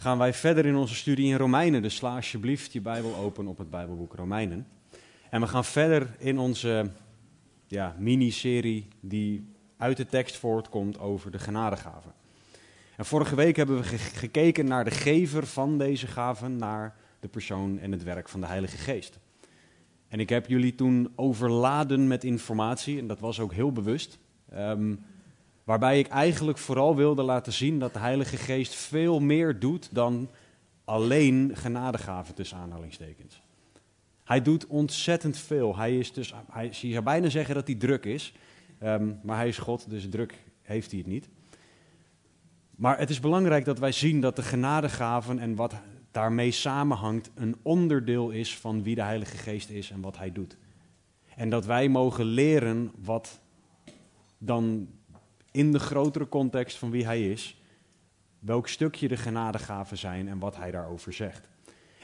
gaan wij verder in onze studie in Romeinen. Dus sla alsjeblieft je Bijbel open op het Bijbelboek Romeinen. En we gaan verder in onze ja, miniserie die uit de tekst voortkomt over de genadegaven. En vorige week hebben we ge- gekeken naar de gever van deze gaven, naar de persoon en het werk van de Heilige Geest. En ik heb jullie toen overladen met informatie, en dat was ook heel bewust. ehm, waarbij ik eigenlijk vooral wilde laten zien dat de Heilige Geest veel meer doet dan alleen genadegaven tussen aanhalingstekens. Hij doet ontzettend veel. Hij is dus, hij, je zou bijna zeggen dat hij druk is, ehm, maar hij is God, dus druk heeft hij het niet. Maar het is belangrijk dat wij zien dat de genadegaven en wat daarmee samenhangt een onderdeel is van wie de Heilige Geest is en wat hij doet. En dat wij mogen leren wat dan in de grotere context van wie hij is, welk stukje de genadegaven zijn en wat hij daarover zegt.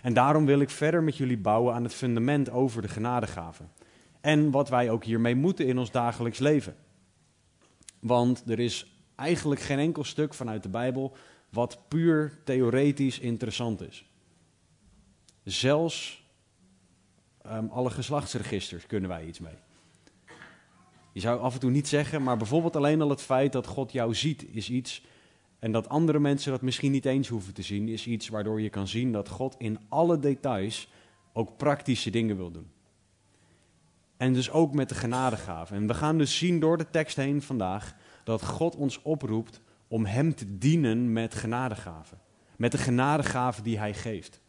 En daarom wil ik verder met jullie bouwen aan het fundament over de genadegaven. En wat wij ook hiermee moeten in ons dagelijks leven. Want er is eigenlijk geen enkel stuk vanuit de Bijbel wat puur theoretisch interessant is. Zelfs ehm, alle geslachtsregisters kunnen wij iets mee. Je zou af en toe niet zeggen, maar bijvoorbeeld alleen al het feit dat God jou ziet is iets. En dat andere mensen dat misschien niet eens hoeven te zien, is iets waardoor je kan zien dat God in alle details ook praktische dingen wil doen. En dus ook met de genadegaven. En we gaan dus zien door de tekst heen vandaag dat God ons oproept om Hem te dienen met genadegaven. Met de genadegaven die Hij geeft.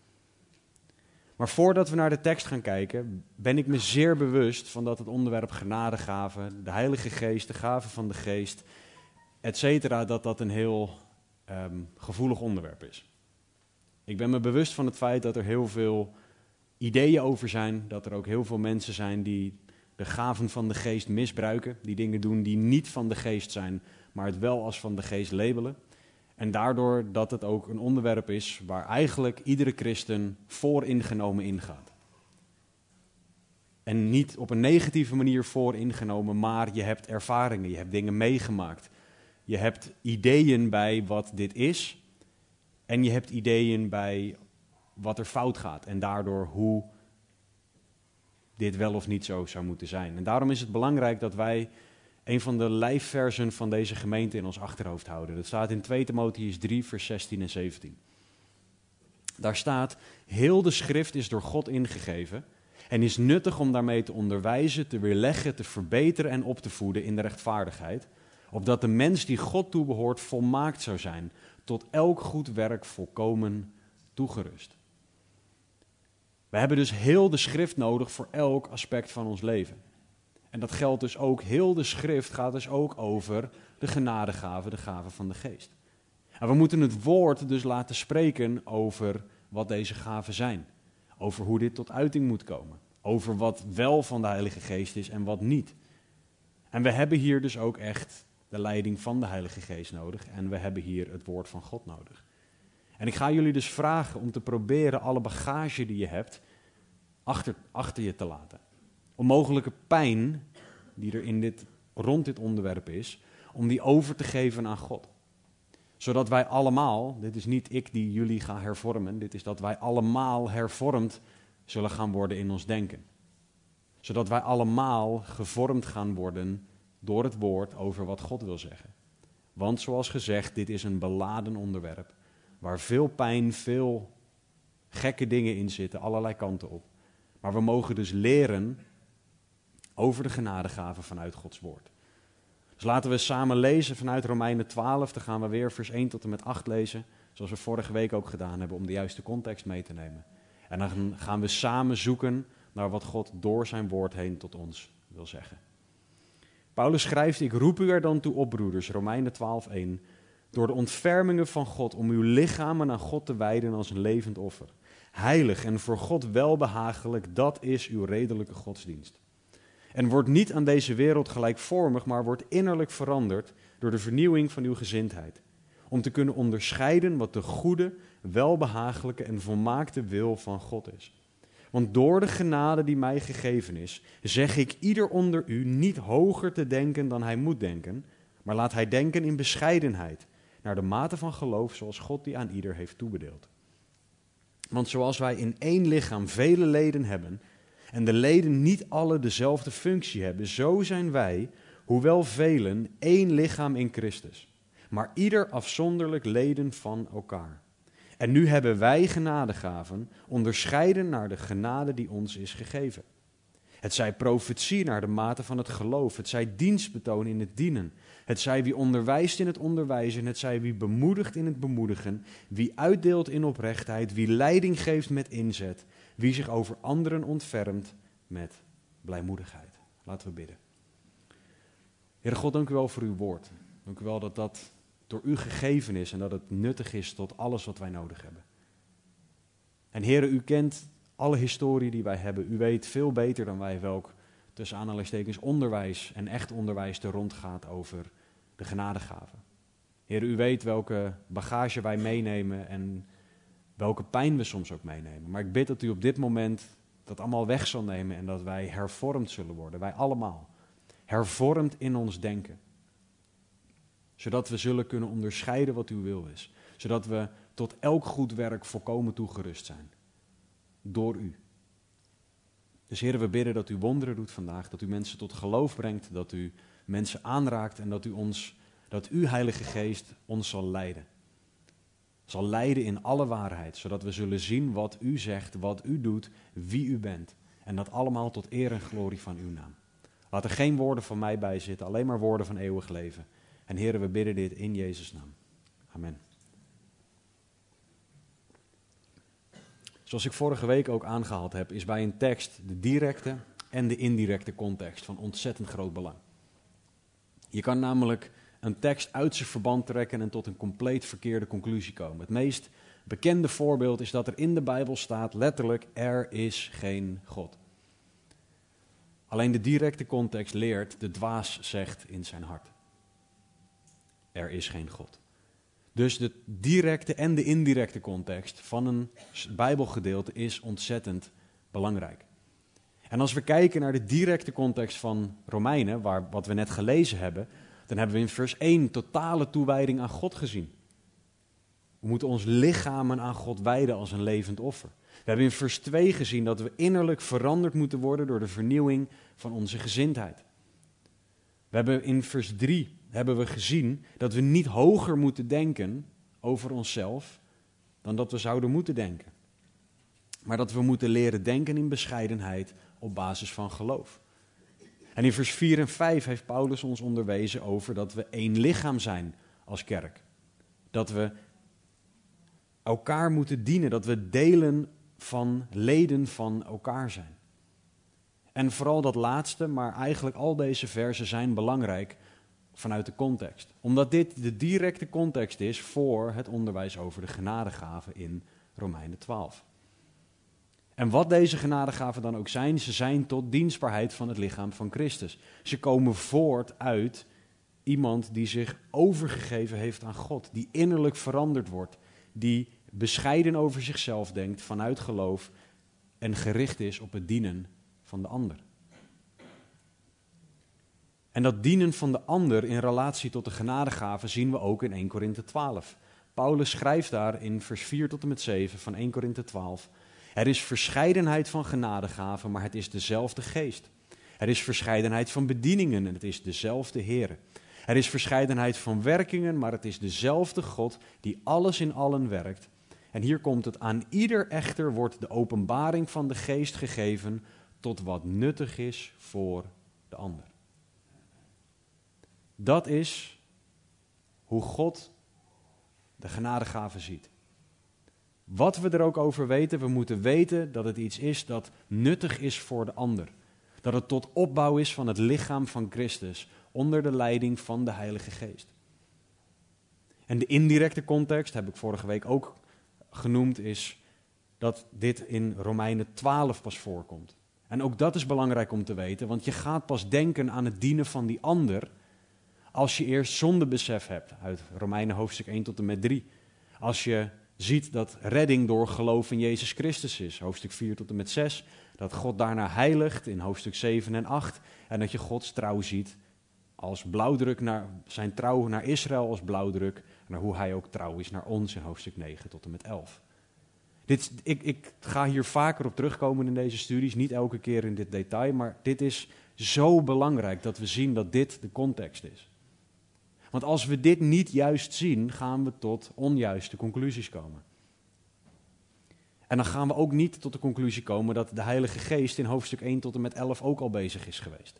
Maar voordat we naar de tekst gaan kijken, ben ik me zeer bewust van dat het onderwerp genadegaven, de Heilige Geest, de gaven van de Geest, et cetera, dat dat een heel ehm, gevoelig onderwerp is. Ik ben me bewust van het feit dat er heel veel ideeën over zijn, dat er ook heel veel mensen zijn die de gaven van de Geest misbruiken, die dingen doen die niet van de Geest zijn, maar het wel als van de Geest labelen. En daardoor dat het ook een onderwerp is waar eigenlijk iedere christen vooringenomen ingaat. En niet op een negatieve manier vooringenomen, maar je hebt ervaringen, je hebt dingen meegemaakt. Je hebt ideeën bij wat dit is. En je hebt ideeën bij wat er fout gaat. En daardoor hoe dit wel of niet zo zou moeten zijn. En daarom is het belangrijk dat wij een van de lijfversen van deze gemeente in ons achterhoofd houden. Dat staat in 2 Timotheüs 3, vers 16 en 17. Daar staat, heel de schrift is door God ingegeven en is nuttig om daarmee te onderwijzen, te weerleggen, te verbeteren en op te voeden in de rechtvaardigheid, opdat de mens die God toebehoort volmaakt zou zijn, tot elk goed werk volkomen toegerust. We hebben dus heel de schrift nodig voor elk aspect van ons leven. En dat geldt dus ook, heel de schrift gaat dus ook over de genadegaven, de gaven van de geest. En we moeten het woord dus laten spreken over wat deze gaven zijn. Over hoe dit tot uiting moet komen. Over wat wel van de Heilige Geest is en wat niet. En we hebben hier dus ook echt de leiding van de Heilige Geest nodig. En we hebben hier het woord van God nodig. En ik ga jullie dus vragen om te proberen alle bagage die je hebt achter, achter je te laten. Om mogelijke pijn die er in dit, rond dit onderwerp is, om die over te geven aan God. Zodat wij allemaal, dit is niet ik die jullie ga hervormen, dit is dat wij allemaal hervormd zullen gaan worden in ons denken. Zodat wij allemaal gevormd gaan worden door het woord over wat God wil zeggen. Want zoals gezegd, dit is een beladen onderwerp waar veel pijn, veel gekke dingen in zitten, allerlei kanten op. Maar we mogen dus leren over de genadegaven vanuit Gods woord. Dus laten we samen lezen vanuit Romeinen 12. Dan gaan we weer vers 1 tot en met 8 lezen. Zoals we vorige week ook gedaan hebben om de juiste context mee te nemen. En dan gaan we samen zoeken naar wat God door zijn woord heen tot ons wil zeggen. Paulus schrijft, ik roep u er dan toe op, broeders, Romeinen 12, 1, door de ontfermingen van God om uw lichamen aan God te wijden als een levend offer, heilig en voor God welbehagelijk, dat is uw redelijke godsdienst. En word niet aan deze wereld gelijkvormig, maar wordt innerlijk veranderd door de vernieuwing van uw gezindheid. Om te kunnen onderscheiden wat de goede, welbehagelijke en volmaakte wil van God is. Want door de genade die mij gegeven is, zeg ik ieder onder u niet hoger te denken dan hij moet denken, maar laat hij denken in bescheidenheid, naar de mate van geloof zoals God die aan ieder heeft toebedeeld. Want zoals wij in één lichaam vele leden hebben, en de leden niet alle dezelfde functie hebben, zo zijn wij, hoewel velen, één lichaam in Christus, maar ieder afzonderlijk leden van elkaar. En nu hebben wij genadegaven, onderscheiden naar de genade die ons is gegeven. Het zij profetie naar de mate van het geloof, het zij dienstbetoon in het dienen, het zij wie onderwijst in het onderwijzen, het zij wie bemoedigt in het bemoedigen, wie uitdeelt in oprechtheid, wie leiding geeft met inzet, wie zich over anderen ontfermt met blijmoedigheid. Laten we bidden. Heere God, dank u wel voor uw woord. Dank u wel dat dat door u gegeven is en dat het nuttig is tot alles wat wij nodig hebben. En Heere, u kent alle historie die wij hebben. U weet veel beter dan wij welk, tussen aanhalingstekens, onderwijs en echt onderwijs er rondgaat over de genadegaven. Heer, u weet welke bagage wij meenemen en welke pijn we soms ook meenemen. Maar ik bid dat u op dit moment dat allemaal weg zal nemen en dat wij hervormd zullen worden. Wij allemaal. Hervormd in ons denken. Zodat we zullen kunnen onderscheiden wat uw wil is. Zodat we tot elk goed werk volkomen toegerust zijn. Door u. Dus heren, we bidden dat u wonderen doet vandaag. Dat u mensen tot geloof brengt. Dat u mensen aanraakt en dat u ons, dat uw Heilige Geest ons zal leiden. Zal leiden in alle waarheid, zodat we zullen zien wat u zegt, wat u doet, wie u bent. En dat allemaal tot eer en glorie van uw naam. Laat er geen woorden van mij bij zitten, alleen maar woorden van eeuwig leven. En heren, we bidden dit in Jezus' naam. Amen. Zoals ik vorige week ook aangehaald heb, is bij een tekst de directe en de indirecte context van ontzettend groot belang. Je kan namelijk een tekst uit zijn verband trekken en tot een compleet verkeerde conclusie komen. Het meest bekende voorbeeld is dat er in de Bijbel staat letterlijk: er is geen God. Alleen de directe context leert: de dwaas zegt in zijn hart: er is geen God. Dus de directe en de indirecte context van een Bijbelgedeelte is ontzettend belangrijk. En als we kijken naar de directe context van Romeinen, waar, wat we net gelezen hebben, dan hebben we in vers 1 totale toewijding aan God gezien. We moeten ons lichamen aan God wijden als een levend offer. We hebben in vers 2 gezien dat we innerlijk veranderd moeten worden door de vernieuwing van onze gezindheid. We hebben in vers 3 hebben we gezien dat we niet hoger moeten denken over onszelf dan dat we zouden moeten denken. Maar dat we moeten leren denken in bescheidenheid op basis van geloof. En in vers 4 en 5 heeft Paulus ons onderwezen over dat we één lichaam zijn als kerk. Dat we elkaar moeten dienen, dat we delen van leden van elkaar zijn. En vooral dat laatste, maar eigenlijk al deze versen zijn belangrijk vanuit de context. Omdat dit de directe context is voor het onderwijs over de genadegaven in Romeinen 12. En wat deze genadegaven dan ook zijn, ze zijn tot dienstbaarheid van het lichaam van Christus. Ze komen voort uit iemand die zich overgegeven heeft aan God, die innerlijk veranderd wordt, die bescheiden over zichzelf denkt vanuit geloof en gericht is op het dienen van de ander. En dat dienen van de ander in relatie tot de genadegaven zien we ook in 1 Korinthe 12. Paulus schrijft daar in vers 4 tot en met 7 van 1 Korinthe 12. Er is verscheidenheid van genadegaven, maar het is dezelfde geest. Er is verscheidenheid van bedieningen en het is dezelfde Heer. Er is verscheidenheid van werkingen, maar het is dezelfde God die alles in allen werkt. En hier komt het aan ieder echter wordt de openbaring van de geest gegeven tot wat nuttig is voor de ander. Dat is hoe God de genadegaven ziet. Wat we er ook over weten, we moeten weten dat het iets is dat nuttig is voor de ander. Dat het tot opbouw is van het lichaam van Christus onder de leiding van de Heilige Geest. En de indirecte context, heb ik vorige week ook genoemd, is dat dit in Romeinen 12 pas voorkomt. En ook dat is belangrijk om te weten, want je gaat pas denken aan het dienen van die ander als je eerst zondebesef hebt, uit Romeinen hoofdstuk 1 tot en met 3. Als je ziet dat redding door geloof in Jezus Christus is, hoofdstuk 4 tot en met 6. Dat God daarna heiligt in hoofdstuk 7 en 8. En dat je Gods trouw ziet als blauwdruk naar zijn trouw naar Israël als blauwdruk. Naar hoe hij ook trouw is naar ons in hoofdstuk 9 tot en met 11. Dit, ik, ik ga hier vaker op terugkomen in deze studies, niet elke keer in dit detail, maar dit is zo belangrijk dat we zien dat dit de context is. Want als we dit niet juist zien, gaan we tot onjuiste conclusies komen. En dan gaan we ook niet tot de conclusie komen dat de Heilige Geest in hoofdstuk 1 tot en met 11 ook al bezig is geweest.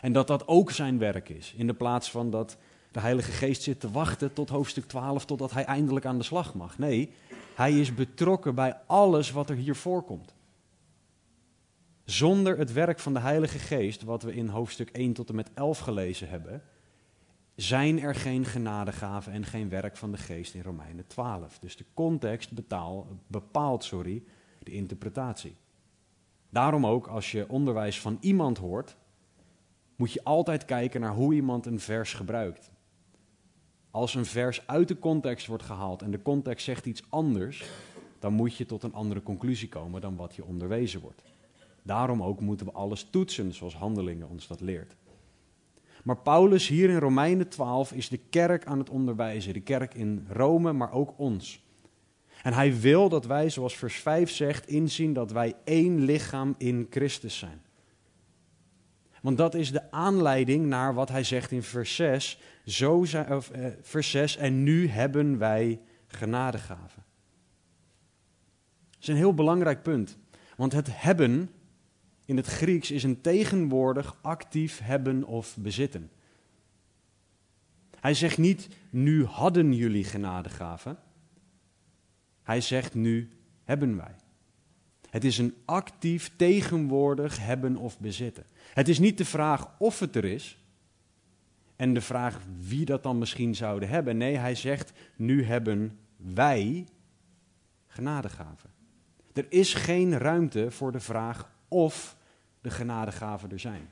En dat dat ook zijn werk is, in de plaats van dat de Heilige Geest zit te wachten tot hoofdstuk 12, totdat hij eindelijk aan de slag mag. Nee, hij is betrokken bij alles wat er hier voorkomt. Zonder het werk van de Heilige Geest, wat we in hoofdstuk 1 tot en met 11 gelezen hebben, zijn er geen genadegaven en geen werk van de geest in Romeinen 12. Dus de context bepaalt sorry, de interpretatie. Daarom ook, als je onderwijs van iemand hoort, moet je altijd kijken naar hoe iemand een vers gebruikt. Als een vers uit de context wordt gehaald en de context zegt iets anders, dan moet je tot een andere conclusie komen dan wat je onderwezen wordt. Daarom ook moeten we alles toetsen, zoals handelingen ons dat leert. Maar Paulus hier in Romeinen 12 is de kerk aan het onderwijzen. De kerk in Rome, maar ook ons. En hij wil dat wij, zoals vers 5 zegt, inzien dat wij één lichaam in Christus zijn. Want dat is de aanleiding naar wat hij zegt in vers 6. Zo zijn, of, eh, vers 6 en nu hebben wij genadegaven. Dat is een heel belangrijk punt. Want het hebben in het Grieks is een tegenwoordig actief hebben of bezitten. Hij zegt niet, nu hadden jullie genadegaven. Hij zegt, nu hebben wij. Het is een actief tegenwoordig hebben of bezitten. Het is niet de vraag of het er is en de vraag wie dat dan misschien zouden hebben. Nee, hij zegt, nu hebben wij genadegaven. Er is geen ruimte voor de vraag of de genadegaven er zijn.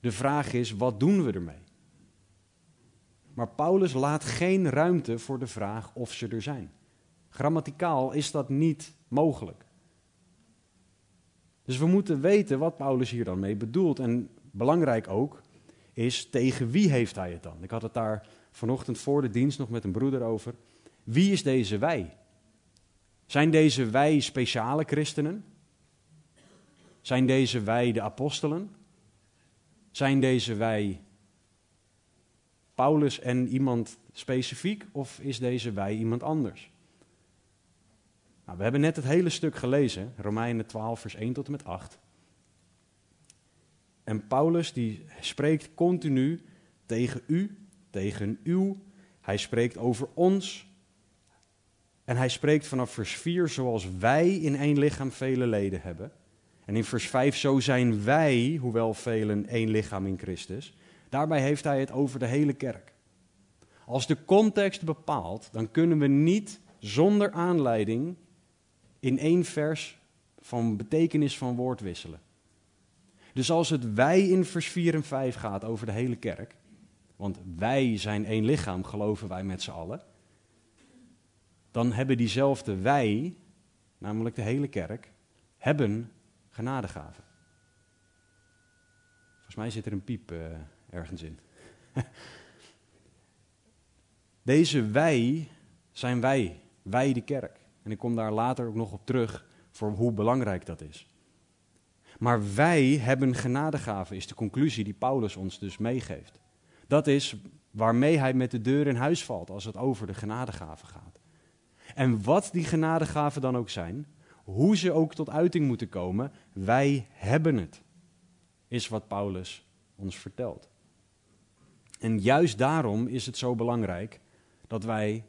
De vraag is, wat doen we ermee? Maar Paulus laat geen ruimte voor de vraag of ze er zijn. Grammaticaal is dat niet mogelijk. Dus we moeten weten wat Paulus hier dan mee bedoelt. En belangrijk ook is, tegen wie heeft hij het dan? Ik had het daar vanochtend voor de dienst nog met een broeder over. Wie is deze wij? Zijn deze wij speciale christenen? Zijn deze wij de apostelen? Zijn deze wij Paulus en iemand specifiek of is deze wij iemand anders? Nou, we hebben net het hele stuk gelezen, Romeinen 12, vers 1 tot en met 8. En Paulus die spreekt continu tegen u, tegen uw. Hij spreekt over ons. En hij spreekt vanaf vers 4 zoals wij in één lichaam vele leden hebben. En in vers 5, zo zijn wij, hoewel velen, één lichaam in Christus. Daarbij heeft hij het over de hele kerk. Als de context bepaalt, dan kunnen we niet zonder aanleiding in één vers van betekenis van woord wisselen. Dus als het wij in vers 4 en 5 gaat over de hele kerk, want wij zijn één lichaam, geloven wij met z'n allen, dan hebben diezelfde wij, namelijk de hele kerk, hebben genadegaven. Volgens mij zit er een piep uh, ergens in. Deze wij zijn wij, wij de kerk. En ik kom daar later ook nog op terug voor hoe belangrijk dat is. Maar wij hebben genadegaven, is de conclusie die Paulus ons dus meegeeft. Dat is waarmee hij met de deur in huis valt als het over de genadegaven gaat. En wat die genadegaven dan ook zijn, hoe ze ook tot uiting moeten komen, wij hebben het, is wat Paulus ons vertelt. En juist daarom is het zo belangrijk dat wij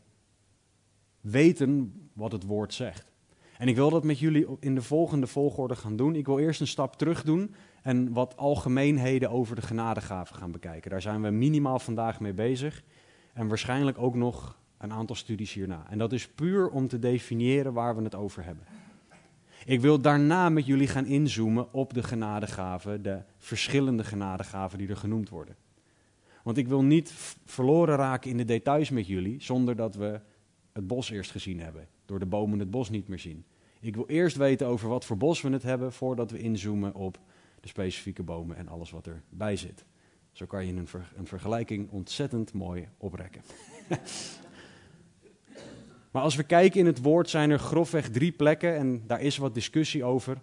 weten wat het woord zegt. En ik wil dat met jullie in de volgende volgorde gaan doen. Ik wil eerst een stap terug doen en wat algemeenheden over de genadegaven gaan bekijken. Daar zijn we minimaal vandaag mee bezig. En waarschijnlijk ook nog een aantal studies hierna. En dat is puur om te definiëren waar we het over hebben. Ik wil daarna met jullie gaan inzoomen op de genadegaven, de verschillende genadegaven die er genoemd worden. Want ik wil niet verloren raken in de details met jullie zonder dat we het bos eerst gezien hebben. Door de bomen het bos niet meer zien. Ik wil eerst weten over wat voor bos we het hebben voordat we inzoomen op de specifieke bomen en alles wat erbij zit. Zo kan je een, een vergelijking ontzettend mooi oprekken. maar als we kijken in het woord zijn er grofweg drie plekken en daar is wat discussie over.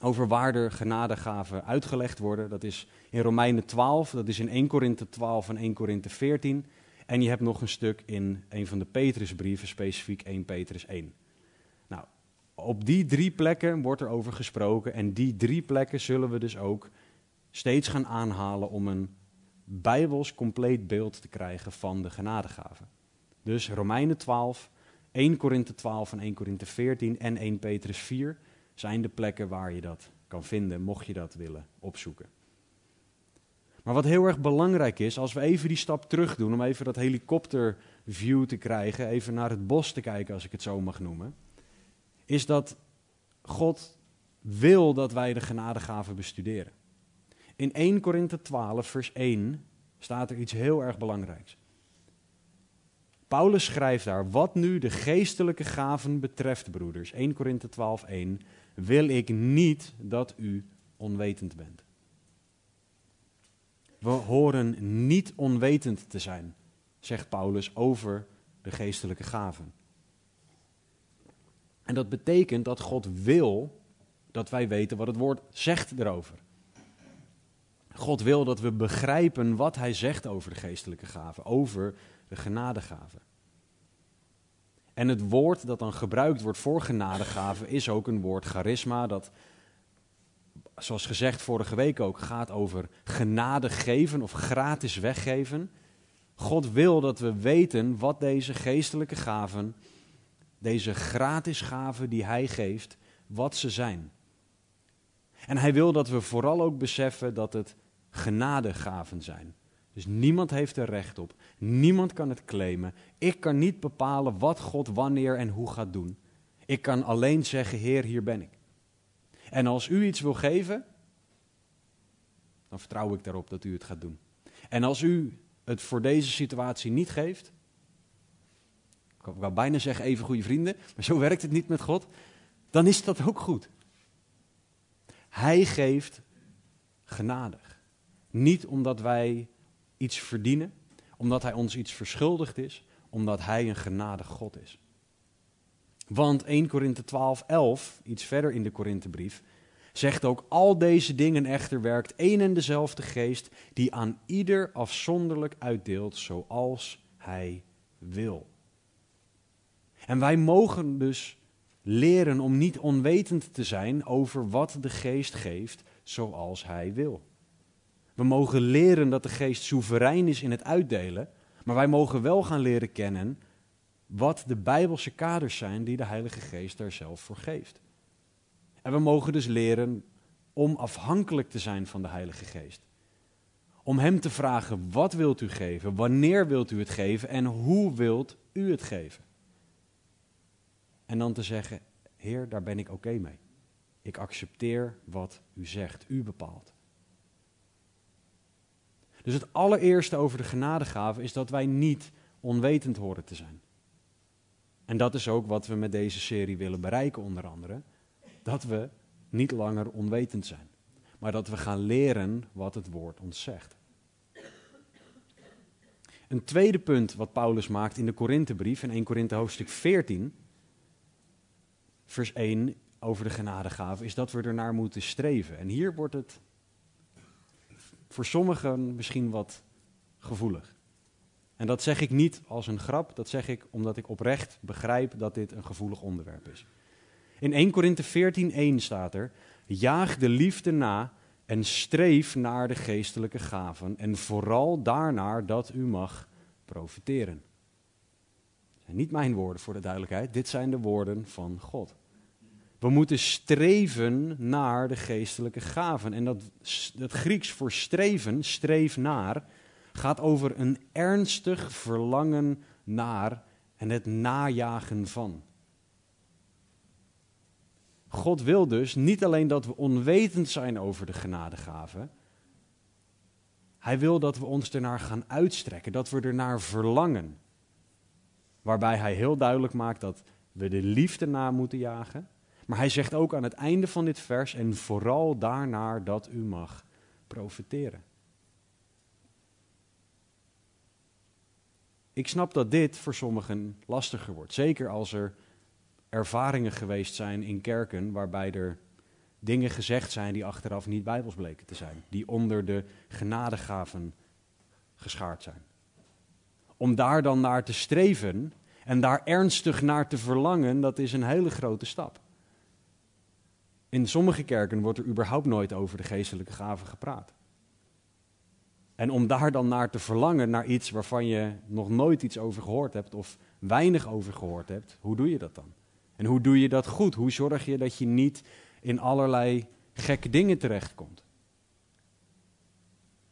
Over waar de genadegaven uitgelegd worden. Dat is in Romeinen 12, dat is in 1 Korinthe 12 en 1 Korinthe 14. En je hebt nog een stuk in een van de Petrusbrieven, specifiek 1 Petrus 1. Nou, op die drie plekken wordt er over gesproken. En die drie plekken zullen we dus ook steeds gaan aanhalen om een bijbels compleet beeld te krijgen van de genadegaven. Dus Romeinen 12, 1 Korinthe 12 en 1 Korinthe 14 en 1 Petrus 4 zijn de plekken waar je dat kan vinden, mocht je dat willen opzoeken. Maar wat heel erg belangrijk is, als we even die stap terug doen, om even dat helikopterview te krijgen, even naar het bos te kijken, als ik het zo mag noemen, is dat God wil dat wij de genadegaven bestuderen. In 1 Korinthe 12, vers 1 staat er iets heel erg belangrijks. Paulus schrijft daar, wat nu de geestelijke gaven betreft, broeders, 1 Korinthe 12, 1, wil ik niet dat u onwetend bent. We horen niet onwetend te zijn, zegt Paulus over de geestelijke gaven. En dat betekent dat God wil dat wij weten wat het woord zegt erover. God wil dat we begrijpen wat hij zegt over de geestelijke gaven, over de genadegaven. En het woord dat dan gebruikt wordt voor genadegaven is ook een woord charisma, dat, zoals gezegd vorige week ook, gaat over genade geven of gratis weggeven. God wil dat we weten wat deze geestelijke gaven, deze gratis gaven die hij geeft, wat ze zijn. En hij wil dat we vooral ook beseffen dat het genadegaven zijn. Dus niemand heeft er recht op. Niemand kan het claimen. Ik kan niet bepalen wat God wanneer en hoe gaat doen. Ik kan alleen zeggen, Heer, hier ben ik. En als u iets wil geven, dan vertrouw ik daarop dat u het gaat doen. En als u het voor deze situatie niet geeft, ik wou bijna zeggen even goede vrienden, maar zo werkt het niet met God, dan is dat ook goed. Hij geeft genadig. Niet omdat wij iets verdienen, omdat hij ons iets verschuldigd is, omdat hij een genadig God is. Want 1 Korinthe 12, 11, iets verder in de Korinthebrief, zegt ook: Al deze dingen echter werkt één en dezelfde geest, die aan ieder afzonderlijk uitdeelt zoals hij wil. En wij mogen dus leren om niet onwetend te zijn over wat de geest geeft zoals hij wil. We mogen leren dat de geest soeverein is in het uitdelen, maar wij mogen wel gaan leren kennen wat de bijbelse kaders zijn die de Heilige Geest daar zelf voor geeft. En we mogen dus leren om afhankelijk te zijn van de Heilige Geest. Om Hem te vragen, wat wilt u geven, wanneer wilt u het geven en hoe wilt u het geven? En dan te zeggen, Heer, daar ben ik oké mee. Ik accepteer wat u zegt, u bepaalt. Dus het allereerste over de genadegave is dat wij niet onwetend horen te zijn. En dat is ook wat we met deze serie willen bereiken, onder andere. Dat we niet langer onwetend zijn, maar dat we gaan leren wat het woord ons zegt. Een tweede punt wat Paulus maakt in de Korinthebrief, in 1 Korinthe hoofdstuk 14, vers 1 over de genadegave, is dat we ernaar moeten streven. En hier wordt het voor sommigen misschien wat gevoelig. En dat zeg ik niet als een grap, dat zeg ik omdat ik oprecht begrijp dat dit een gevoelig onderwerp is. In 1 Korinthe 14:1 staat er: Jaag de liefde na en streef naar de geestelijke gaven en vooral daarnaar dat u mag profiteren. Dat zijn niet mijn woorden voor de duidelijkheid, dit zijn de woorden van God. We moeten streven naar de geestelijke gaven. En dat, dat Grieks voor streven, streef naar, gaat over een ernstig verlangen naar en het najagen van. God wil dus niet alleen dat we onwetend zijn over de genadegaven. Hij wil dat we ons ernaar gaan uitstrekken, dat we ernaar verlangen. Waarbij hij heel duidelijk maakt dat we de liefde na moeten jagen. Maar hij zegt ook aan het einde van dit vers, en vooral daarnaar dat u mag profiteren. Ik snap dat dit voor sommigen lastiger wordt. Zeker als er ervaringen geweest zijn in kerken waarbij er dingen gezegd zijn die achteraf niet bijbels bleken te zijn. Die onder de genadegaven geschaard zijn. Om daar dan naar te streven en daar ernstig naar te verlangen, dat is een hele grote stap. In sommige kerken wordt er überhaupt nooit over de geestelijke gaven gepraat. En om daar dan naar te verlangen, naar iets waarvan je nog nooit iets over gehoord hebt of weinig over gehoord hebt, hoe doe je dat dan? En hoe doe je dat goed? Hoe zorg je dat je niet in allerlei gekke dingen terechtkomt?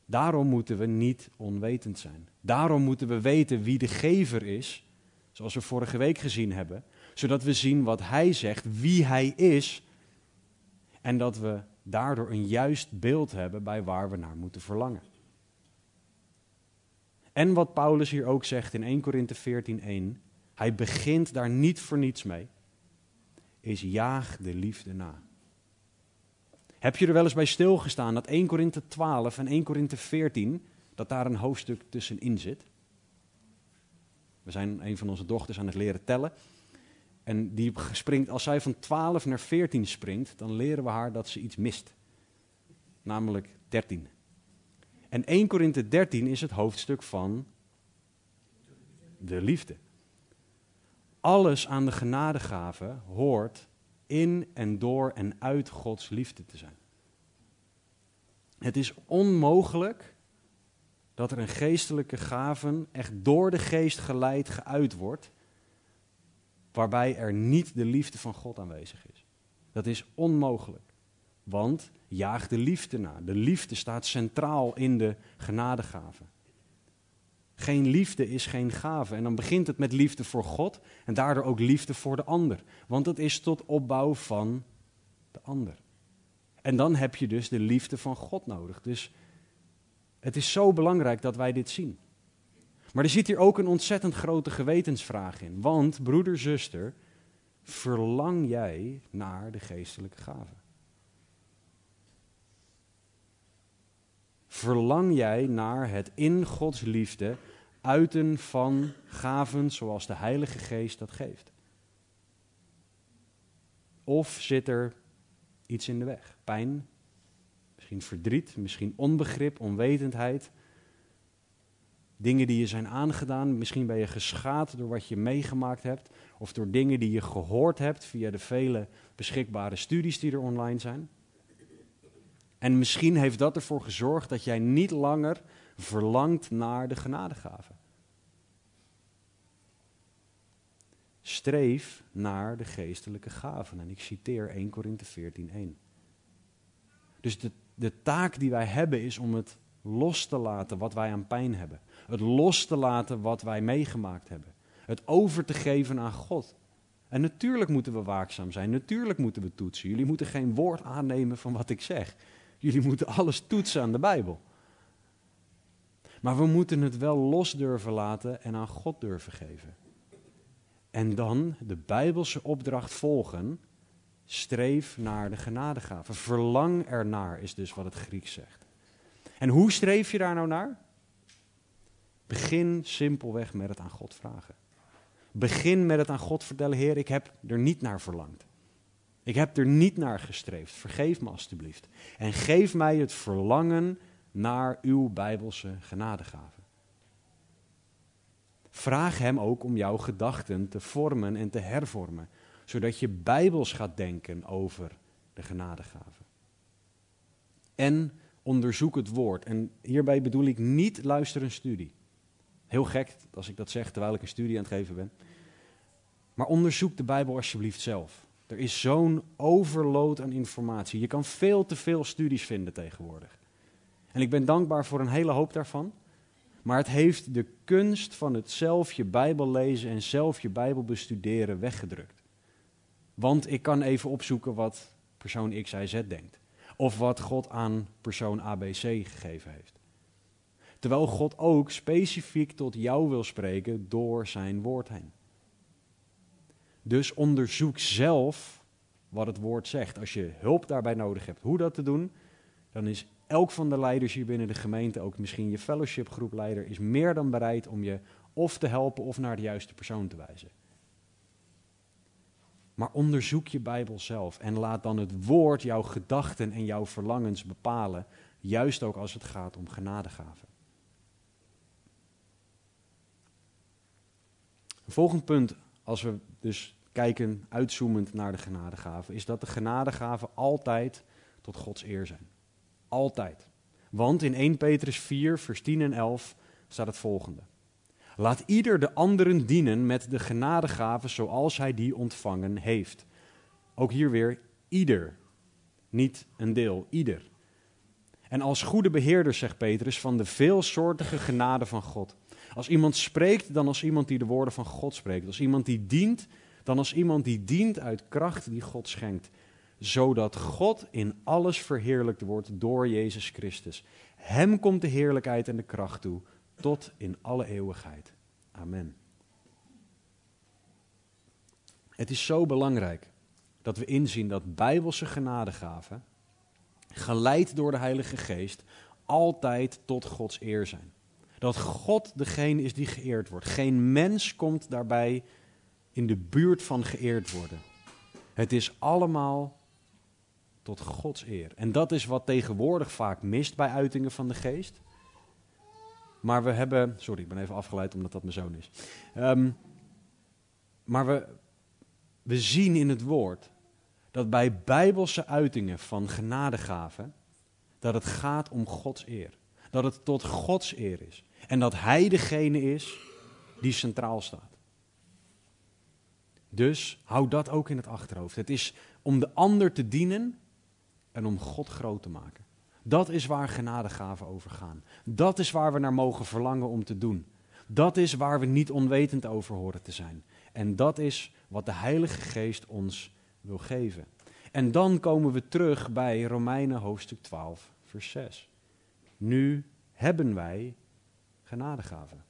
Daarom moeten we niet onwetend zijn. Daarom moeten we weten wie de gever is, zoals we vorige week gezien hebben, zodat we zien wat hij zegt, wie hij is, en dat we daardoor een juist beeld hebben bij waar we naar moeten verlangen. En wat Paulus hier ook zegt in 1 Korinthe 14:1, hij begint daar niet voor niets mee, is jaag de liefde na. Heb je er wel eens bij stilgestaan dat 1 Korinthe 12 en 1 Korinthe 14, dat daar een hoofdstuk tussenin zit? We zijn een van onze dochters aan het leren tellen. En die springt, als zij van 12 naar 14 springt, dan leren we haar dat ze iets mist. Namelijk 13. En 1 Korinthe 13 is het hoofdstuk van de liefde. Alles aan de genadegave hoort in en door en uit Gods liefde te zijn. Het is onmogelijk dat er een geestelijke gave echt door de geest geleid geuit wordt, waarbij er niet de liefde van God aanwezig is. Dat is onmogelijk. Want jaag de liefde na. De liefde staat centraal in de genadegave. Geen liefde is geen gave. En dan begint het met liefde voor God en daardoor ook liefde voor de ander. Want het is tot opbouw van de ander. En dan heb je dus de liefde van God nodig. Dus het is zo belangrijk dat wij dit zien. Maar er zit hier ook een ontzettend grote gewetensvraag in. Want, broeder, zuster, verlang jij naar de geestelijke gaven? Verlang jij naar het in Gods liefde uiten van gaven zoals de Heilige Geest dat geeft? Of zit er iets in de weg? Pijn, misschien verdriet, misschien onbegrip, onwetendheid. Dingen die je zijn aangedaan, misschien ben je geschaad door wat je meegemaakt hebt, of door dingen die je gehoord hebt via de vele beschikbare studies die er online zijn. En misschien heeft dat ervoor gezorgd dat jij niet langer verlangt naar de genadegave. Streef naar de geestelijke gaven. En ik citeer 1 Korinthe 14:1. Dus de, de taak die wij hebben is om het los te laten wat wij aan pijn hebben. Het los te laten wat wij meegemaakt hebben. Het over te geven aan God. En natuurlijk moeten we waakzaam zijn. Natuurlijk moeten we toetsen. Jullie moeten geen woord aannemen van wat ik zeg. Jullie moeten alles toetsen aan de Bijbel. Maar we moeten het wel los durven laten en aan God durven geven. En dan de Bijbelse opdracht volgen. Streef naar de genadegave. Verlang ernaar is dus wat het Grieks zegt. En hoe streef je daar nou naar? Begin simpelweg met het aan God vragen. Begin met het aan God vertellen: Heer, ik heb er niet naar verlangd. Ik heb er niet naar gestreefd. Vergeef me alstublieft. En geef mij het verlangen naar uw bijbelse genadegave. Vraag hem ook om jouw gedachten te vormen en te hervormen, zodat je bijbels gaat denken over de genadegave. En onderzoek het woord. En hierbij bedoel ik niet luister een studie. Heel gek als ik dat zeg terwijl ik een studie aan het geven ben. Maar onderzoek de Bijbel alsjeblieft zelf. Er is zo'n overload aan informatie. Je kan veel te veel studies vinden tegenwoordig. En ik ben dankbaar voor een hele hoop daarvan. Maar het heeft de kunst van het zelf je Bijbel lezen en zelf je Bijbel bestuderen weggedrukt. Want ik kan even opzoeken wat persoon X, Y, Z denkt. Of wat God aan persoon ABC gegeven heeft. Terwijl God ook specifiek tot jou wil spreken door zijn woord heen. Dus onderzoek zelf wat het woord zegt. Als je hulp daarbij nodig hebt hoe dat te doen, dan is elk van de leiders hier binnen de gemeente, ook misschien je fellowshipgroepleider, is meer dan bereid om je of te helpen of naar de juiste persoon te wijzen. Maar onderzoek je Bijbel zelf en laat dan het woord jouw gedachten en jouw verlangens bepalen, juist ook als het gaat om genadegaven. Een volgend punt, als we dus kijken uitzoomend naar de genadegaven, is dat de genadegaven altijd tot Gods eer zijn. Altijd. Want in 1 Petrus 4, vers 10 en 11 staat het volgende. Laat ieder de anderen dienen met de genadegaven zoals hij die ontvangen heeft. Ook hier weer ieder. Niet een deel, ieder. En als goede beheerders, zegt Petrus, van de veelsoortige genade van God. Als iemand spreekt, dan als iemand die de woorden van God spreekt. Als iemand die dient, dan als iemand die dient uit kracht die God schenkt. Zodat God in alles verheerlijkt wordt door Jezus Christus. Hem komt de heerlijkheid en de kracht toe tot in alle eeuwigheid. Amen. Het is zo belangrijk dat we inzien dat bijbelse genadegaven, geleid door de Heilige Geest, altijd tot Gods eer zijn. Dat God degene is die geëerd wordt. Geen mens komt daarbij in de buurt van geëerd worden. Het is allemaal tot Gods eer. En dat is wat tegenwoordig vaak mist bij uitingen van de geest. Maar we hebben. Sorry, ik ben even afgeleid omdat dat mijn zoon is. Um, maar we, we zien in het woord dat bij bijbelse uitingen van genadegaven. dat het gaat om Gods eer. Dat het tot Gods eer is. En dat Hij degene is die centraal staat. Dus hou dat ook in het achterhoofd. Het is om de ander te dienen en om God groot te maken. Dat is waar genadegaven over gaan. Dat is waar we naar mogen verlangen om te doen. Dat is waar we niet onwetend over horen te zijn. En dat is wat de Heilige Geest ons wil geven. En dan komen we terug bij Romeinen hoofdstuk 12, vers 6. Nu hebben wij genadegaven.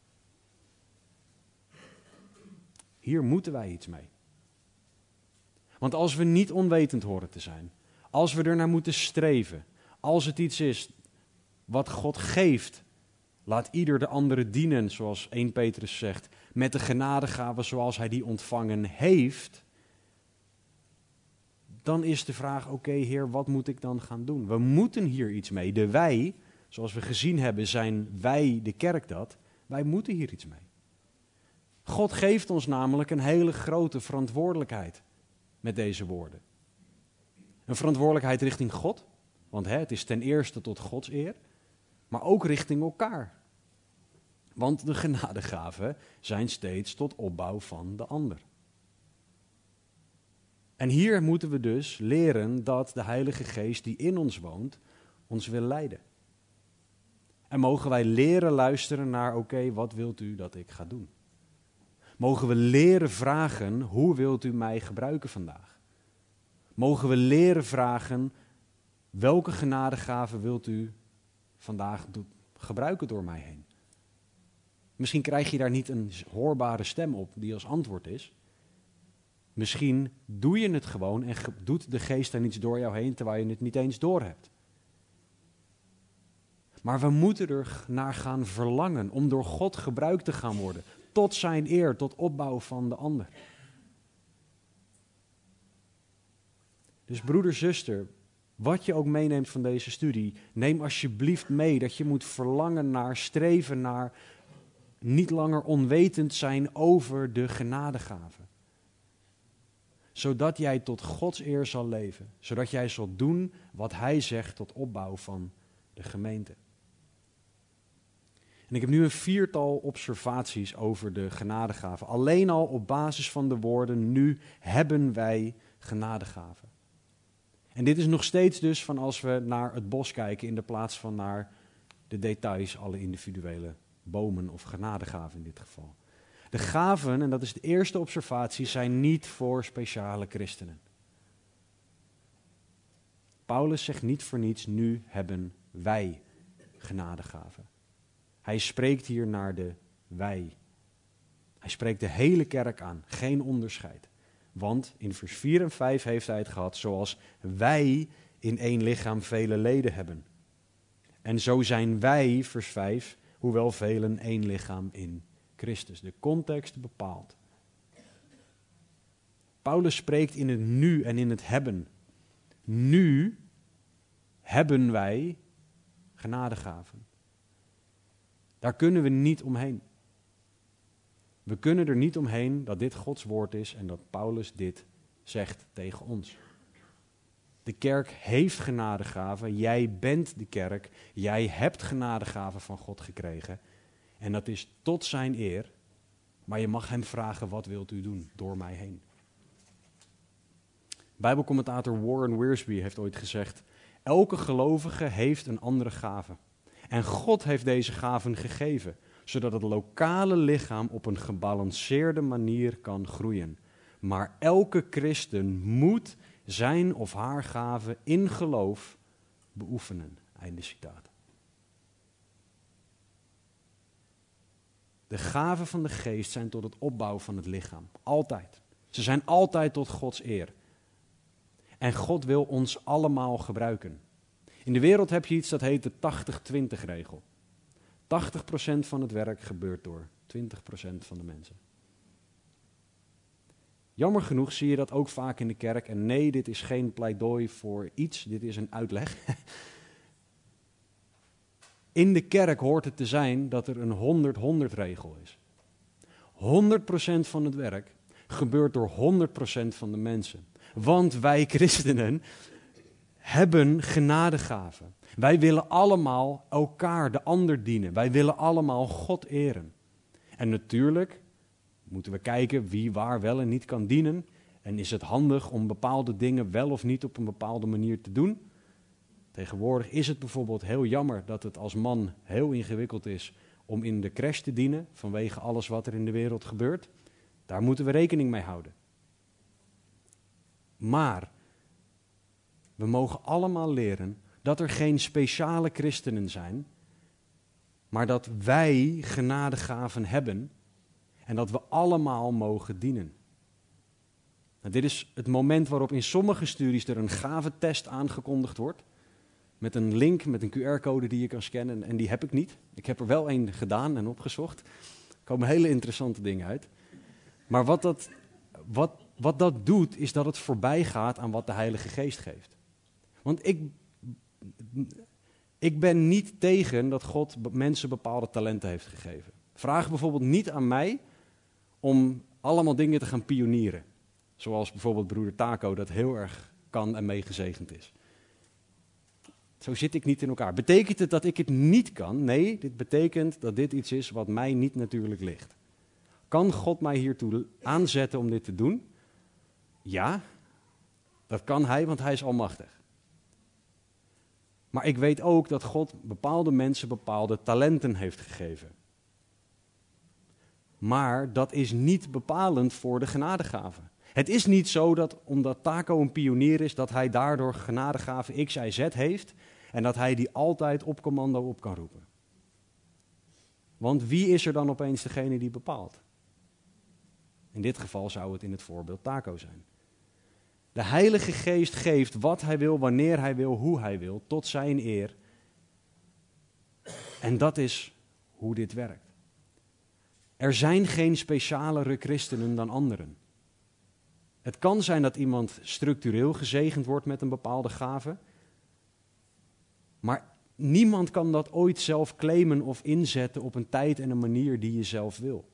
Hier moeten wij iets mee. Want als we niet onwetend horen te zijn, als we er naar moeten streven, als het iets is wat God geeft, laat ieder de andere dienen, zoals 1 Petrus zegt, met de genadegaven zoals hij die ontvangen heeft. Dan is de vraag: oké, Heer, wat moet ik dan gaan doen? We moeten hier iets mee. De wij, zoals we gezien hebben, zijn wij de kerk dat. Wij moeten hier iets mee. God geeft ons namelijk een hele grote verantwoordelijkheid met deze woorden. Een verantwoordelijkheid richting God, want hè, het is ten eerste tot Gods eer, maar ook richting elkaar. Want de genadegaven zijn steeds tot opbouw van de ander. En hier moeten we dus leren dat de Heilige Geest die in ons woont, ons wil leiden. En mogen wij leren luisteren naar, oké, wat wilt u dat ik ga doen? Mogen we leren vragen, hoe wilt u mij gebruiken vandaag? Mogen we leren vragen, welke genadegave wilt u vandaag gebruiken door mij heen? Misschien krijg je daar niet een hoorbare stem op die als antwoord is. Misschien doe je het gewoon en doet de geest dan iets door jou heen terwijl je het niet eens doorhebt. Maar we moeten er naar gaan verlangen om door God gebruikt te gaan worden. Tot zijn eer, tot opbouw van de ander. Dus broeder, zuster, wat je ook meeneemt van deze studie, neem alsjeblieft mee dat je moet verlangen naar, streven naar, niet langer onwetend zijn over de genadegaven. Zodat jij tot Gods eer zal leven, zodat jij zult doen wat Hij zegt tot opbouw van de gemeente. En ik heb nu een viertal observaties over de genadegaven. Alleen al op basis van de woorden, nu hebben wij genadegaven. En dit is nog steeds dus van als we naar het bos kijken in de plaats van naar de details, alle individuele bomen of genadegaven in dit geval. De gaven, en dat is de eerste observatie, zijn niet voor speciale christenen. Paulus zegt niet voor niets, nu hebben wij genadegaven. Hij spreekt hier naar de wij. Hij spreekt de hele kerk aan, geen onderscheid. Want in vers 4 en 5 heeft hij het gehad zoals wij in één lichaam vele leden hebben. En zo zijn wij, vers 5, hoewel velen één lichaam in Christus. De context bepaalt. Paulus spreekt in het nu en in het hebben. Nu hebben wij genadegaven. Daar kunnen we niet omheen. We kunnen er niet omheen dat dit Gods woord is en dat Paulus dit zegt tegen ons. De kerk heeft genadegaven. Jij bent de kerk. Jij hebt genadegaven van God gekregen. En dat is tot zijn eer. Maar je mag hem vragen: wat wilt u doen door mij heen? Bijbelcommentator Warren Wiersbe heeft ooit gezegd: Elke gelovige heeft een andere gave. En God heeft deze gaven gegeven, zodat het lokale lichaam op een gebalanceerde manier kan groeien. Maar elke christen moet zijn of haar gave in geloof beoefenen. Einde citaat. De gaven van de geest zijn tot het opbouwen van het lichaam. Altijd. Ze zijn altijd tot Gods eer. En God wil ons allemaal gebruiken. In de wereld heb je iets dat heet de 80-20 regel. 80% van het werk gebeurt door 20% van de mensen. Jammer genoeg zie je dat ook vaak in de kerk. En nee, dit is geen pleidooi voor iets, dit is een uitleg. In de kerk hoort het te zijn dat er een 100-100 regel is. 100% van het werk gebeurt door 100% van de mensen. Want wij christenen hebben genadegaven. Wij willen allemaal elkaar, de ander dienen. Wij willen allemaal God eren. En natuurlijk moeten we kijken wie waar wel en niet kan dienen. En is het handig om bepaalde dingen wel of niet op een bepaalde manier te doen? Tegenwoordig is het bijvoorbeeld heel jammer dat het als man heel ingewikkeld is om in de crash te dienen vanwege alles wat er in de wereld gebeurt. Daar moeten we rekening mee houden. Maar we mogen allemaal leren dat er geen speciale christenen zijn, maar dat wij genadegaven hebben en dat we allemaal mogen dienen. Dit is het moment waarop in sommige studies er een gaventest aangekondigd wordt. Met een link, met een QR-code die je kan scannen. En die heb ik niet. Ik heb er wel een gedaan en opgezocht. Er komen hele interessante dingen uit. Maar wat dat, wat, wat dat doet, is dat het voorbij gaat aan wat de Heilige Geest geeft. Want ik, ik ben niet tegen dat God mensen bepaalde talenten heeft gegeven. Vraag bijvoorbeeld niet aan mij om allemaal dingen te gaan pionieren. Zoals bijvoorbeeld broeder Taco dat heel erg kan en meegezegend is. Zo zit ik niet in elkaar. Betekent het dat ik het niet kan? Nee, dit betekent dat dit iets is wat mij niet natuurlijk ligt. Kan God mij hiertoe aanzetten om dit te doen? Ja, dat kan Hij, want Hij is almachtig. Maar ik weet ook dat God bepaalde mensen bepaalde talenten heeft gegeven. Maar dat is niet bepalend voor de genadegave. Het is niet zo dat omdat Taco een pionier is, dat hij daardoor genadegave X, Y, Z heeft en dat hij die altijd op commando op kan roepen. Want wie is er dan opeens degene die bepaalt? In dit geval zou het in het voorbeeld Taco zijn. De Heilige Geest geeft wat hij wil, wanneer hij wil, hoe hij wil, tot zijn eer. En dat is hoe dit werkt. Er zijn geen specialere christenen dan anderen. Het kan zijn dat iemand structureel gezegend wordt met een bepaalde gave. Maar niemand kan dat ooit zelf claimen of inzetten op een tijd en een manier die je zelf wil.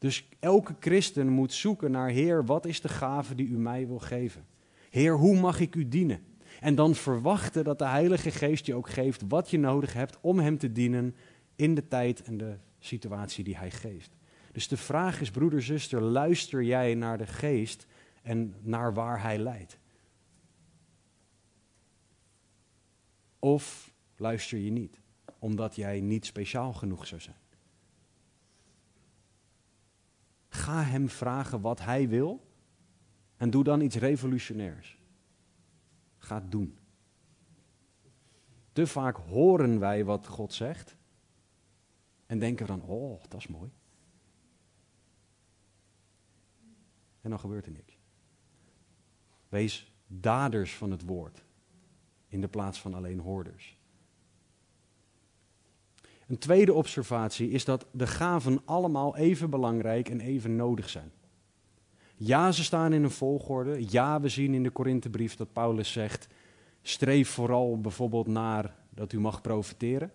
Dus elke christen moet zoeken naar Heer, wat is de gave die u mij wil geven? Heer, hoe mag ik u dienen? En dan verwachten dat de Heilige Geest je ook geeft wat je nodig hebt om Hem te dienen in de tijd en de situatie die Hij geeft. Dus de vraag is, broeder, zuster, luister jij naar de Geest en naar waar Hij leidt? Of luister je niet? omdat jij niet speciaal genoeg zou zijn. Ga hem vragen wat hij wil en doe dan iets revolutionairs. Ga het doen. Te vaak horen wij wat God zegt en denken dan, oh, dat is mooi. En dan gebeurt er niks. Wees daders van het woord in de plaats van alleen hoorders. Een tweede observatie is dat de gaven allemaal even belangrijk en even nodig zijn. Ja, ze staan in een volgorde. Ja, we zien in de Korinthebrief dat Paulus zegt: streef vooral bijvoorbeeld naar dat u mag profiteren.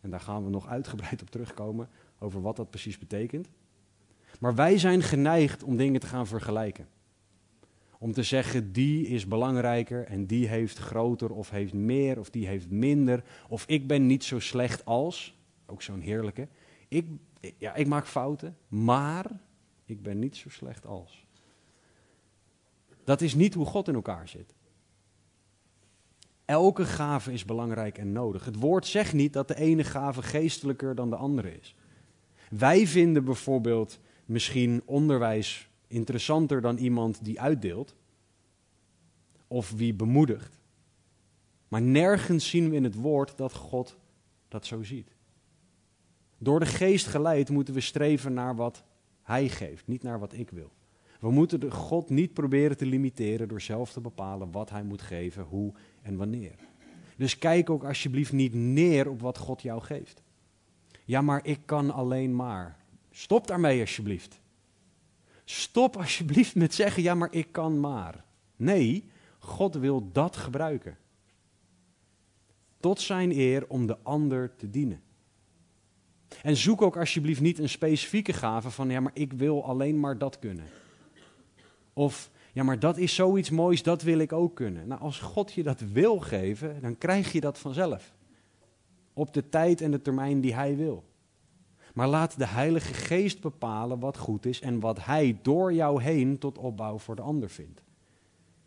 En daar gaan we nog uitgebreid op terugkomen over wat dat precies betekent. Maar wij zijn geneigd om dingen te gaan vergelijken. Om te zeggen, die is belangrijker en die heeft groter of heeft meer of die heeft minder. Of ik ben niet zo slecht als, ook zo'n heerlijke. Ik, ja, ik maak fouten, maar ik ben niet zo slecht als. Dat is niet hoe God in elkaar zit. Elke gave is belangrijk en nodig. Het woord zegt niet dat de ene gave geestelijker dan de andere is. Wij vinden bijvoorbeeld misschien onderwijs interessanter dan iemand die uitdeelt of wie bemoedigt. Maar nergens zien we in het woord dat God dat zo ziet. Door de geest geleid moeten we streven naar wat Hij geeft, niet naar wat ik wil. We moeten God niet proberen te limiteren door zelf te bepalen wat Hij moet geven, hoe en wanneer. Dus kijk ook alsjeblieft niet neer op wat God jou geeft. Ja, maar ik kan alleen maar. Stop daarmee alsjeblieft. Stop alsjeblieft met zeggen, ja, maar ik kan maar. Nee, God wil dat gebruiken. Tot zijn eer om de ander te dienen. En zoek ook alsjeblieft niet een specifieke gave van, ja, maar ik wil alleen maar dat kunnen. Of, ja, maar dat is zoiets moois, dat wil ik ook kunnen. Nou, als God je dat wil geven, dan krijg je dat vanzelf. Op de tijd en de termijn die Hij wil. Maar laat de Heilige Geest bepalen wat goed is en wat Hij door jou heen tot opbouw voor de ander vindt.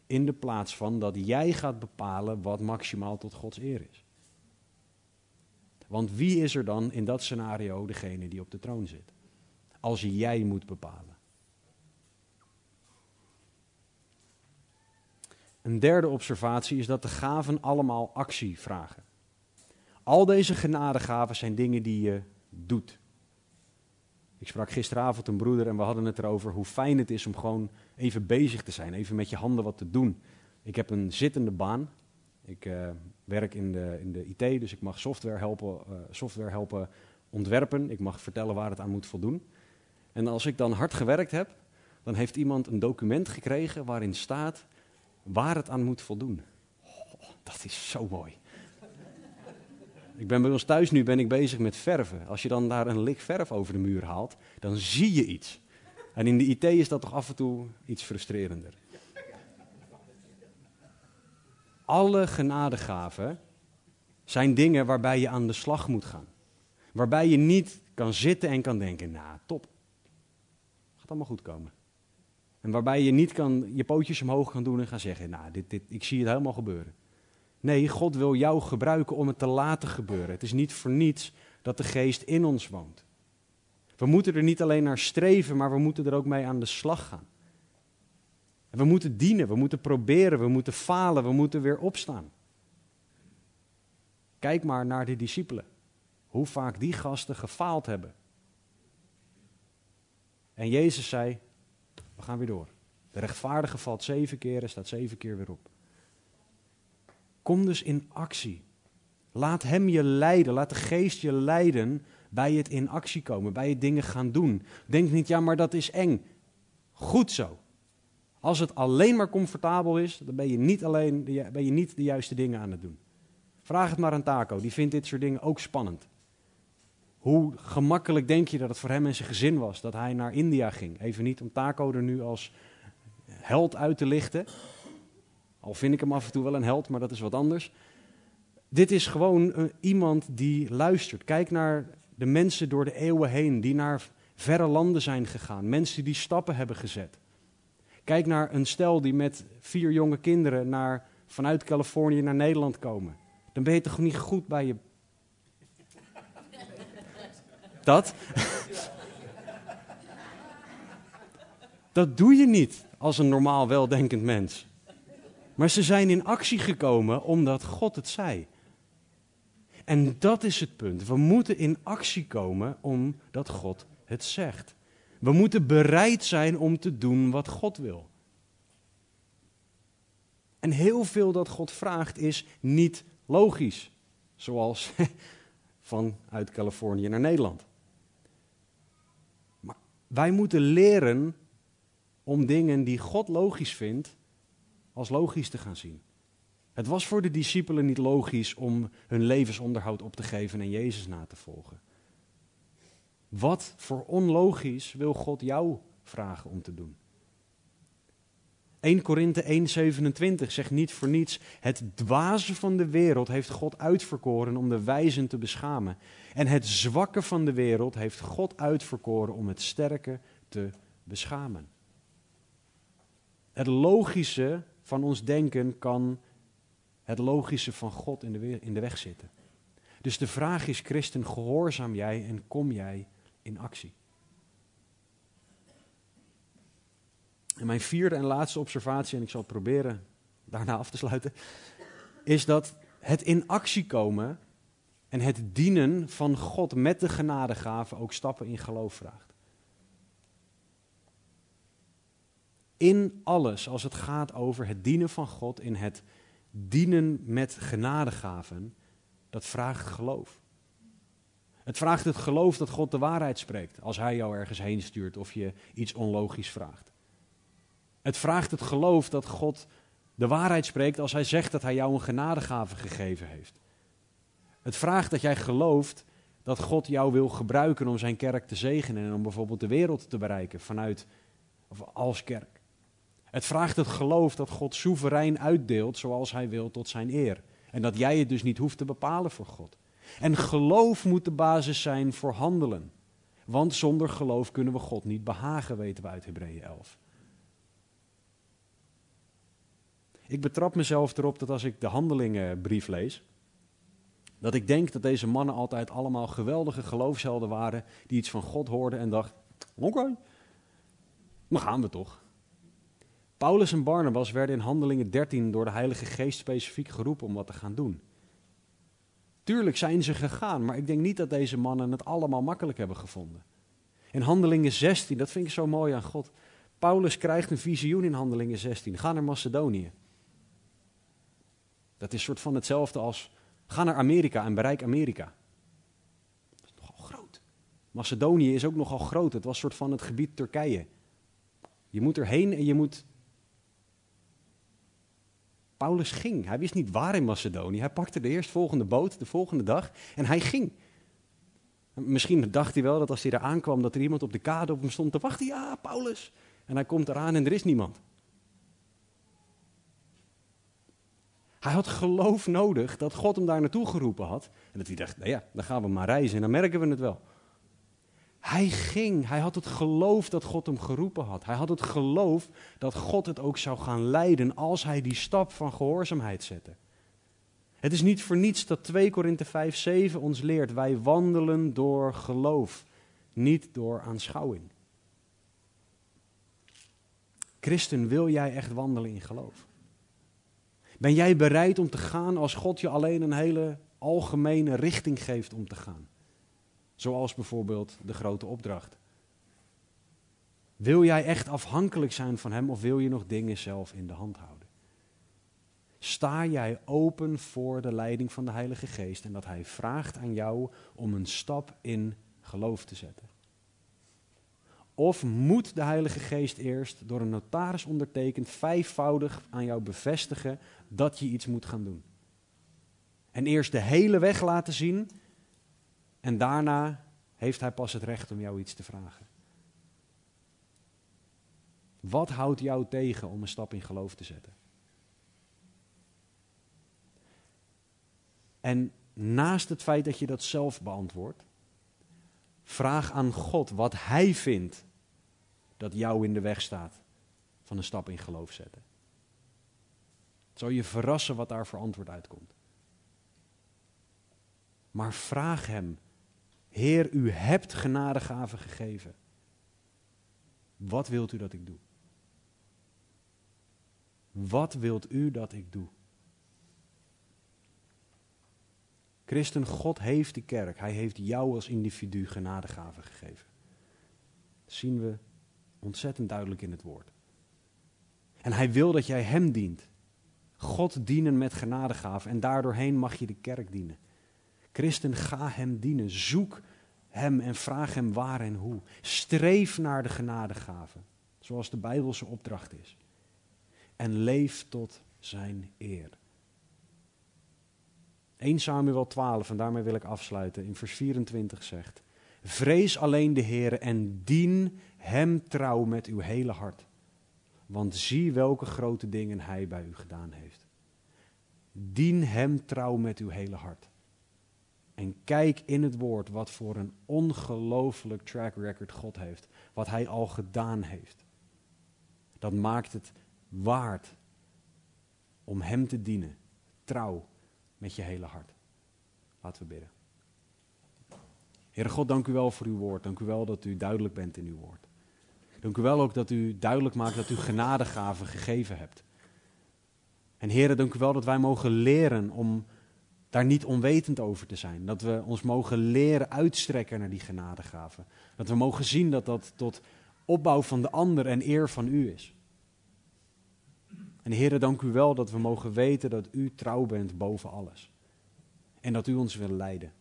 In de plaats van dat jij gaat bepalen wat maximaal tot Gods eer is. Want wie is er dan in dat scenario degene die op de troon zit? Als jij moet bepalen. Een derde observatie is dat de gaven allemaal actie vragen. Al deze genadegaven zijn dingen die je doet. Ik sprak gisteravond een broeder en we hadden het erover hoe fijn het is om gewoon even bezig te zijn, even met je handen wat te doen. Ik heb een zittende baan. Ik uh, werk in de, in de IT, dus ik mag software helpen, uh, software helpen ontwerpen. Ik mag vertellen waar het aan moet voldoen. En als ik dan hard gewerkt heb, dan heeft iemand een document gekregen waarin staat waar het aan moet voldoen. Oh, dat is zo mooi. Ik ben bij ons thuis nu ben ik bezig met verven. Als je dan daar een lik verf over de muur haalt, dan zie je iets. En in de IT is dat toch af en toe iets frustrerender. Alle genadegaven zijn dingen waarbij je aan de slag moet gaan. Waarbij je niet kan zitten en kan denken, nou top, gaat allemaal goed komen. En waarbij je niet kan je pootjes omhoog gaan doen en gaan zeggen, nou dit, dit, ik zie het helemaal gebeuren. Nee, God wil jou gebruiken om het te laten gebeuren. Het is niet voor niets dat de geest in ons woont. We moeten er niet alleen naar streven, maar we moeten er ook mee aan de slag gaan. En we moeten dienen, we moeten proberen, we moeten falen, we moeten weer opstaan. Kijk maar naar de discipelen. Hoe vaak die gasten gefaald hebben. En Jezus zei, we gaan weer door. De rechtvaardige valt zeven keer en staat zeven keer weer op. Kom dus in actie. Laat Hem je leiden, laat de geest je leiden bij het in actie komen, bij het dingen gaan doen. Denk niet, ja, maar dat is eng. Goed zo. Als het alleen maar comfortabel is, dan ben je niet, alleen, ben je niet de juiste dingen aan het doen. Vraag het maar aan Taco, die vindt dit soort dingen ook spannend. Hoe gemakkelijk denk je dat het voor hem en zijn gezin was dat hij naar India ging? Even niet om Taco er nu als held uit te lichten. Al vind ik hem af en toe wel een held, maar dat is wat anders. Dit is gewoon uh, iemand die luistert. Kijk naar de mensen door de eeuwen heen die naar verre landen zijn gegaan. Mensen die stappen hebben gezet. Kijk naar een stel die met vier jonge kinderen naar, vanuit Californië naar Nederland komen. Dan ben je toch niet goed bij je. dat. dat doe je niet als een normaal weldenkend mens. Maar ze zijn in actie gekomen omdat God het zei. En dat is het punt. We moeten in actie komen omdat God het zegt. We moeten bereid zijn om te doen wat God wil. En heel veel dat God vraagt is niet logisch. Zoals vanuit Californië naar Nederland. Maar wij moeten leren om dingen die God logisch vindt, als logisch te gaan zien. Het was voor de discipelen niet logisch om hun levensonderhoud op te geven en Jezus na te volgen. Wat voor onlogisch wil God jou vragen om te doen? 1 Korinthe 1:27 zegt niet voor niets: Het dwaze van de wereld heeft God uitverkoren om de wijzen te beschamen. En het zwakke van de wereld heeft God uitverkoren om het sterke te beschamen. Het logische van ons denken kan het logische van God in de, in de weg zitten. Dus de vraag is, christen, gehoorzaam jij en kom jij in actie? En mijn vierde en laatste observatie, en ik zal proberen daarna af te sluiten, is dat het in actie komen en het dienen van God met de genadegaven ook stappen in geloof vraagt. In alles, als het gaat over het dienen van God, in het dienen met genadegaven, dat vraagt geloof. Het vraagt het geloof dat God de waarheid spreekt als Hij jou ergens heen stuurt of je iets onlogisch vraagt. Het vraagt het geloof dat God de waarheid spreekt als Hij zegt dat Hij jou een genadegave gegeven heeft. Het vraagt dat jij gelooft dat God jou wil gebruiken om Zijn kerk te zegenen en om bijvoorbeeld de wereld te bereiken vanuit of als kerk. Het vraagt het geloof dat God soeverein uitdeelt zoals Hij wil tot Zijn eer. En dat jij het dus niet hoeft te bepalen voor God. En geloof moet de basis zijn voor handelen. Want zonder geloof kunnen we God niet behagen, weten we uit Hebreeën 11. Ik betrap mezelf erop dat als ik de handelingenbrief lees, dat ik denk dat deze mannen altijd allemaal geweldige geloofshelden waren die iets van God hoorden en dachten, oké, okay, dan gaan we toch. Paulus en Barnabas werden in Handelingen 13 door de Heilige Geest specifiek geroepen om wat te gaan doen. Tuurlijk zijn ze gegaan, maar ik denk niet dat deze mannen het allemaal makkelijk hebben gevonden. In Handelingen 16, dat vind ik zo mooi aan God. Paulus krijgt een visioen in Handelingen 16. Ga naar Macedonië. Dat is soort van hetzelfde als ga naar Amerika en bereik Amerika. Dat is nogal groot. Macedonië is ook nogal groot. Het was soort van het gebied Turkije. Je moet erheen en je moet. Paulus ging. Hij wist niet waar in Macedonië. Hij pakte de eerstvolgende boot de volgende dag en hij ging. Misschien dacht hij wel dat als hij daar aankwam, dat er iemand op de kade op hem stond te wachten. Ja, Paulus. En hij komt eraan en er is niemand. Hij had geloof nodig dat God hem daar naartoe geroepen had. En dat hij dacht, nou ja, dan gaan we maar reizen en dan merken we het wel. Hij ging, hij had het geloof dat God hem geroepen had. Hij had het geloof dat God het ook zou gaan leiden als hij die stap van gehoorzaamheid zette. Het is niet voor niets dat 2 Korinthe 5, 7 ons leert, wij wandelen door geloof, niet door aanschouwing. Christen, wil jij echt wandelen in geloof? Ben jij bereid om te gaan als God je alleen een hele algemene richting geeft om te gaan? Zoals bijvoorbeeld de grote opdracht. Wil jij echt afhankelijk zijn van Hem of wil je nog dingen zelf in de hand houden? Sta jij open voor de leiding van de Heilige Geest en dat Hij vraagt aan jou om een stap in geloof te zetten? Of moet de Heilige Geest eerst door een notaris ondertekend vijfvoudig aan jou bevestigen dat je iets moet gaan doen? En eerst de hele weg laten zien en daarna heeft hij pas het recht om jou iets te vragen. Wat houdt jou tegen om een stap in geloof te zetten? En naast het feit dat je dat zelf beantwoordt, vraag aan God wat Hij vindt dat jou in de weg staat van een stap in geloof zetten. Het zal je verrassen wat daar voor antwoord uitkomt. Maar vraag Hem Heer, u hebt genadegaven gegeven. Wat wilt u dat ik doe? Wat wilt u dat ik doe? Christen, God heeft de kerk. Hij heeft jou als individu genadegaven gegeven. Dat zien we ontzettend duidelijk in het woord. En hij wil dat jij hem dient. God dienen met genadegaven en daardoorheen mag je de kerk dienen. Christen, ga hem dienen. Zoek hem en vraag hem waar en hoe. Streef naar de genadegaven, zoals de Bijbelse opdracht is. En leef tot zijn eer. 1 Samuel 12, en daarmee wil ik afsluiten, in vers 24 zegt: Vrees alleen de Heer en dien hem trouw met uw hele hart. Want zie welke grote dingen hij bij u gedaan heeft. Dien hem trouw met uw hele hart. En kijk in het woord wat voor een ongelooflijk track record God heeft. Wat hij al gedaan heeft. Dat maakt het waard om hem te dienen. Trouw met je hele hart. Laten we bidden. Heere God, dank u wel voor uw woord. Dank u wel dat u duidelijk bent in uw woord. Dank u wel ook dat u duidelijk maakt dat u genadegaven gegeven hebt. En Heere, dank u wel dat wij mogen leren om daar niet onwetend over te zijn. Dat we ons mogen leren uitstrekken naar die genadegaven. Dat we mogen zien dat dat tot opbouw van de ander en eer van u is. En Heere, dank u wel dat we mogen weten dat u trouw bent boven alles. En dat u ons wil leiden.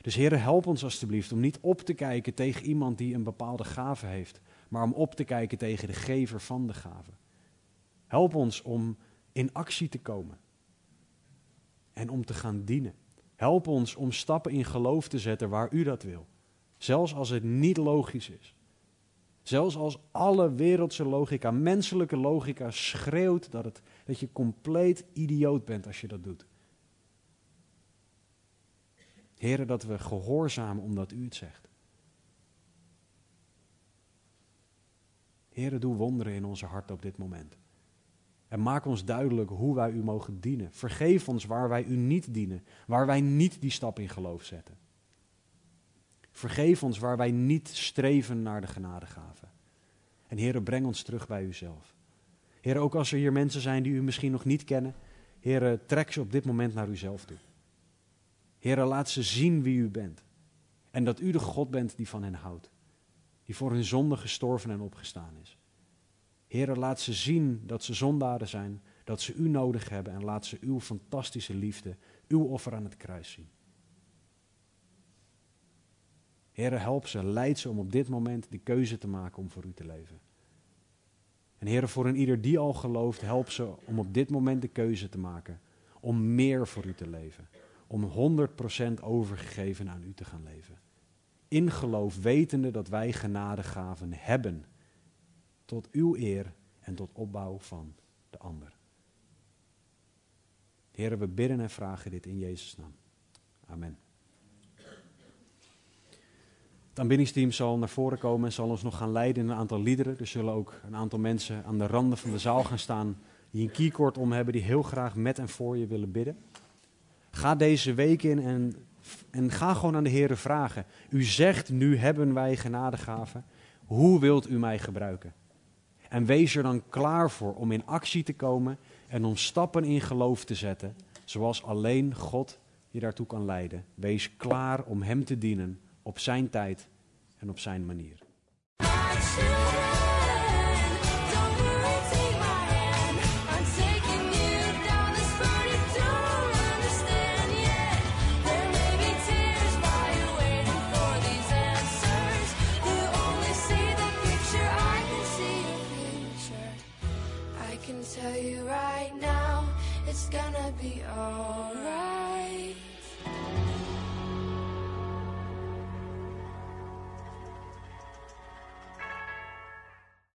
Dus Heere, help ons alstublieft om niet op te kijken tegen iemand die een bepaalde gave heeft, maar om op te kijken tegen de gever van de gave. Help ons om in actie te komen en om te gaan dienen. Help ons om stappen in geloof te zetten waar u dat wil. Zelfs als het niet logisch is. Zelfs als alle wereldse logica, menselijke logica schreeuwt dat, het, dat je compleet idioot bent als je dat doet. Heren, dat we gehoorzamen omdat u het zegt. Heren, doe wonderen in onze hart op dit moment. En maak ons duidelijk hoe wij u mogen dienen. Vergeef ons waar wij u niet dienen, waar wij niet die stap in geloof zetten. Vergeef ons waar wij niet streven naar de genadegaven. En Heere, breng ons terug bij uzelf. Heere, ook als er hier mensen zijn die u misschien nog niet kennen, Heere, trek ze op dit moment naar uzelf toe. Heere, laat ze zien wie u bent. En dat u de God bent die van hen houdt. Die voor hun zonde gestorven en opgestaan is. Heere, laat ze zien dat ze zondaren zijn, dat ze u nodig hebben en laat ze uw fantastische liefde, uw offer aan het kruis zien. Heere, help ze, leid ze om op dit moment de keuze te maken om voor u te leven. En Heere, voor een ieder die al gelooft, help ze om op dit moment de keuze te maken om meer voor u te leven. Om 100% overgegeven aan u te gaan leven. In geloof wetende dat wij genadegaven hebben tot uw eer en tot opbouw van de ander. Heren, we bidden en vragen dit in Jezus' naam. Amen. Het aanbiddingsteam zal naar voren komen en zal ons nog gaan leiden in een aantal liederen. Er zullen ook een aantal mensen aan de randen van de zaal gaan staan die een keycord om hebben, die heel graag met en voor je willen bidden. Ga deze week in en, en ga gewoon aan de Heer vragen. U zegt, nu hebben wij genadegaven. Hoe wilt u mij gebruiken? En wees er dan klaar voor om in actie te komen en om stappen in geloof te zetten, zoals alleen God je daartoe kan leiden. Wees klaar om Hem te dienen op Zijn tijd en op Zijn manier. Tell you right now, it's gonna be alright.